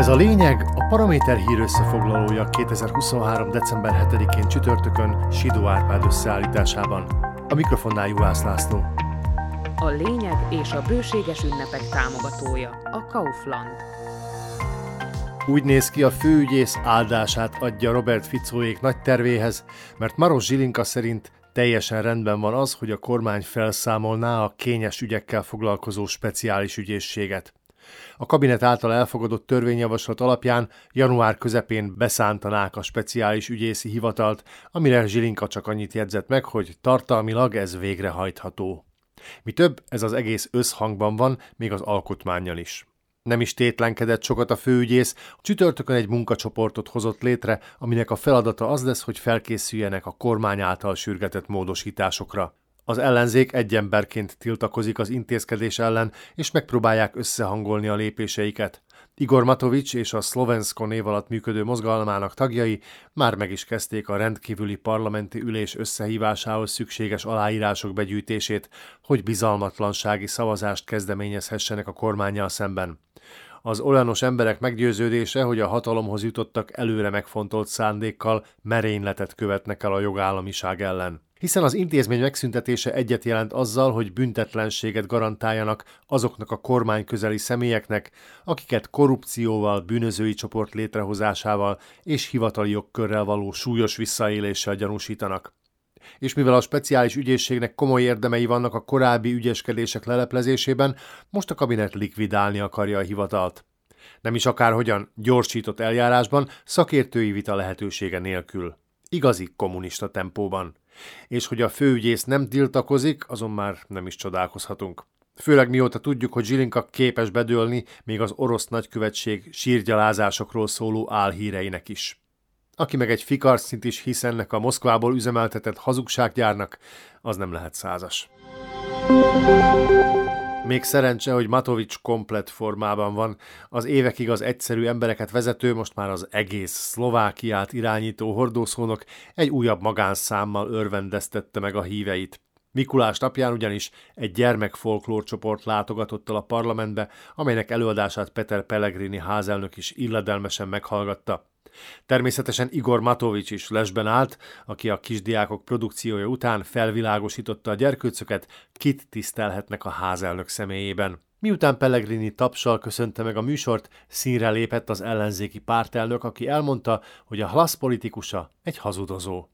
Ez a lényeg a Paraméter hír összefoglalója 2023. december 7-én csütörtökön Sidó Árpád összeállításában. A mikrofonnál Juhász László. A lényeg és a bőséges ünnepek támogatója a Kaufland. Úgy néz ki, a főügyész áldását adja Robert Ficóék nagy tervéhez, mert Maros Zsilinka szerint teljesen rendben van az, hogy a kormány felszámolná a kényes ügyekkel foglalkozó speciális ügyészséget. A kabinet által elfogadott törvényjavaslat alapján január közepén beszántanák a speciális ügyészi hivatalt, amire Zsilinka csak annyit jegyzett meg, hogy tartalmilag ez végrehajtható. Mi több, ez az egész összhangban van, még az alkotmányjal is. Nem is tétlenkedett sokat a főügyész, csütörtökön egy munkacsoportot hozott létre, aminek a feladata az lesz, hogy felkészüljenek a kormány által sürgetett módosításokra. Az ellenzék egy emberként tiltakozik az intézkedés ellen, és megpróbálják összehangolni a lépéseiket. Igor Matovics és a Szlovenszko név alatt működő mozgalmának tagjai már meg is kezdték a rendkívüli parlamenti ülés összehívásához szükséges aláírások begyűjtését, hogy bizalmatlansági szavazást kezdeményezhessenek a kormányjal szemben. Az olyanos emberek meggyőződése, hogy a hatalomhoz jutottak előre megfontolt szándékkal merényletet követnek el a jogállamiság ellen hiszen az intézmény megszüntetése egyet jelent azzal, hogy büntetlenséget garantáljanak azoknak a kormány közeli személyeknek, akiket korrupcióval, bűnözői csoport létrehozásával és hivatali jogkörrel való súlyos visszaéléssel gyanúsítanak. És mivel a speciális ügyészségnek komoly érdemei vannak a korábbi ügyeskedések leleplezésében, most a kabinet likvidálni akarja a hivatalt. Nem is akárhogyan, gyorsított eljárásban, szakértői vita lehetősége nélkül. Igazi kommunista tempóban és hogy a főügyész nem tiltakozik, azon már nem is csodálkozhatunk. Főleg mióta tudjuk, hogy Zsilinka képes bedőlni még az orosz nagykövetség sírgyalázásokról szóló álhíreinek is. Aki meg egy fikarszint is hisz ennek a Moszkvából üzemeltetett hazugsággyárnak, az nem lehet százas. Még szerencse, hogy Matovics komplet formában van. Az évekig az egyszerű embereket vezető, most már az egész Szlovákiát irányító hordószónok egy újabb magánszámmal örvendeztette meg a híveit. Mikulás napján ugyanis egy gyermekfolklór csoport látogatott el a parlamentbe, amelynek előadását Peter Pellegrini házelnök is illedelmesen meghallgatta. Természetesen Igor Matovics is lesben állt, aki a kisdiákok produkciója után felvilágosította a gyerkőcöket, kit tisztelhetnek a házelnök személyében. Miután Pellegrini tapsal köszönte meg a műsort, színre lépett az ellenzéki pártelnök, aki elmondta, hogy a halasz politikusa egy hazudozó.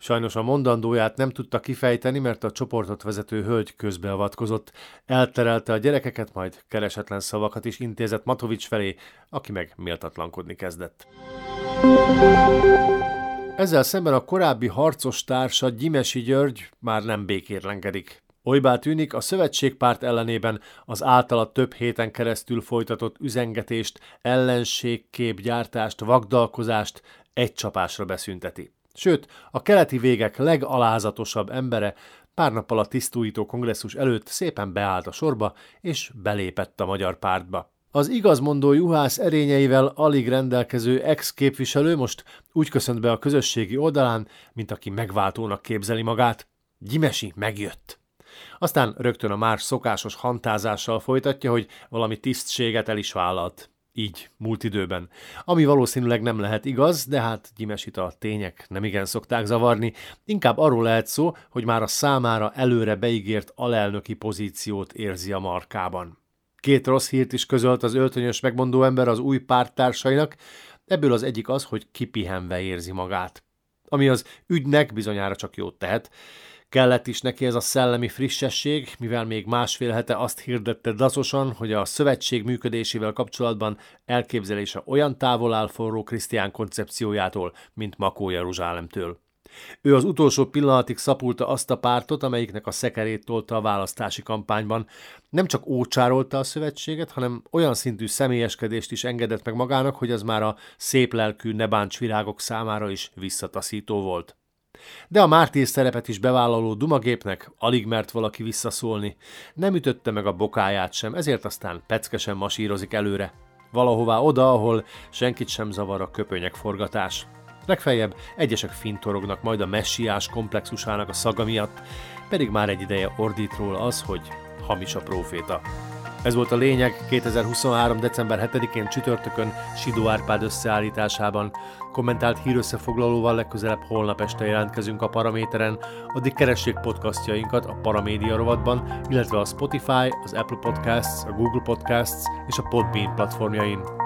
Sajnos a mondandóját nem tudta kifejteni, mert a csoportot vezető hölgy közbeavatkozott, elterelte a gyerekeket, majd keresetlen szavakat is intézett Matovics felé, aki meg méltatlankodni kezdett. Ezzel szemben a korábbi harcos társa Gyimesi György már nem békérlenkedik. Olybá tűnik, a szövetségpárt ellenében az általa több héten keresztül folytatott üzengetést, ellenségképgyártást, vagdalkozást egy csapásra beszünteti. Sőt, a keleti végek legalázatosabb embere pár nappal a tisztújító kongresszus előtt szépen beállt a sorba, és belépett a magyar pártba. Az igazmondó juhász erényeivel alig rendelkező ex-képviselő most úgy köszönt be a közösségi oldalán, mint aki megváltónak képzeli magát. Gyimesi megjött. Aztán rögtön a már szokásos hantázással folytatja, hogy valami tisztséget el is vállalt így, múlt időben. Ami valószínűleg nem lehet igaz, de hát gyimesit a tények nem igen szokták zavarni. Inkább arról lehet szó, hogy már a számára előre beígért alelnöki pozíciót érzi a markában. Két rossz hírt is közölt az öltönyös megmondó ember az új párttársainak, ebből az egyik az, hogy kipihenve érzi magát. Ami az ügynek bizonyára csak jót tehet, Kellett is neki ez a szellemi frissesség, mivel még másfél hete azt hirdette daszosan, hogy a szövetség működésével kapcsolatban elképzelése olyan távol áll forró Krisztián koncepciójától, mint Makó Jeruzsálemtől. Ő az utolsó pillanatig szapulta azt a pártot, amelyiknek a szekerét tolta a választási kampányban. Nem csak ócsárolta a szövetséget, hanem olyan szintű személyeskedést is engedett meg magának, hogy az már a szép lelkű nebáncs virágok számára is visszataszító volt. De a mártír szerepet is bevállaló dumagépnek alig mert valaki visszaszólni. Nem ütötte meg a bokáját sem, ezért aztán peckesen masírozik előre. Valahová oda, ahol senkit sem zavar a köpönyek forgatás. Legfeljebb egyesek fintorognak majd a messiás komplexusának a szaga miatt, pedig már egy ideje ordít róla az, hogy hamis a próféta. Ez volt a lényeg 2023. december 7-én csütörtökön Sidó Árpád összeállításában. Kommentált hírösszefoglalóval legközelebb holnap este jelentkezünk a Paraméteren, addig keressék podcastjainkat a Paramédia rovatban, illetve a Spotify, az Apple Podcasts, a Google Podcasts és a Podbean platformjain.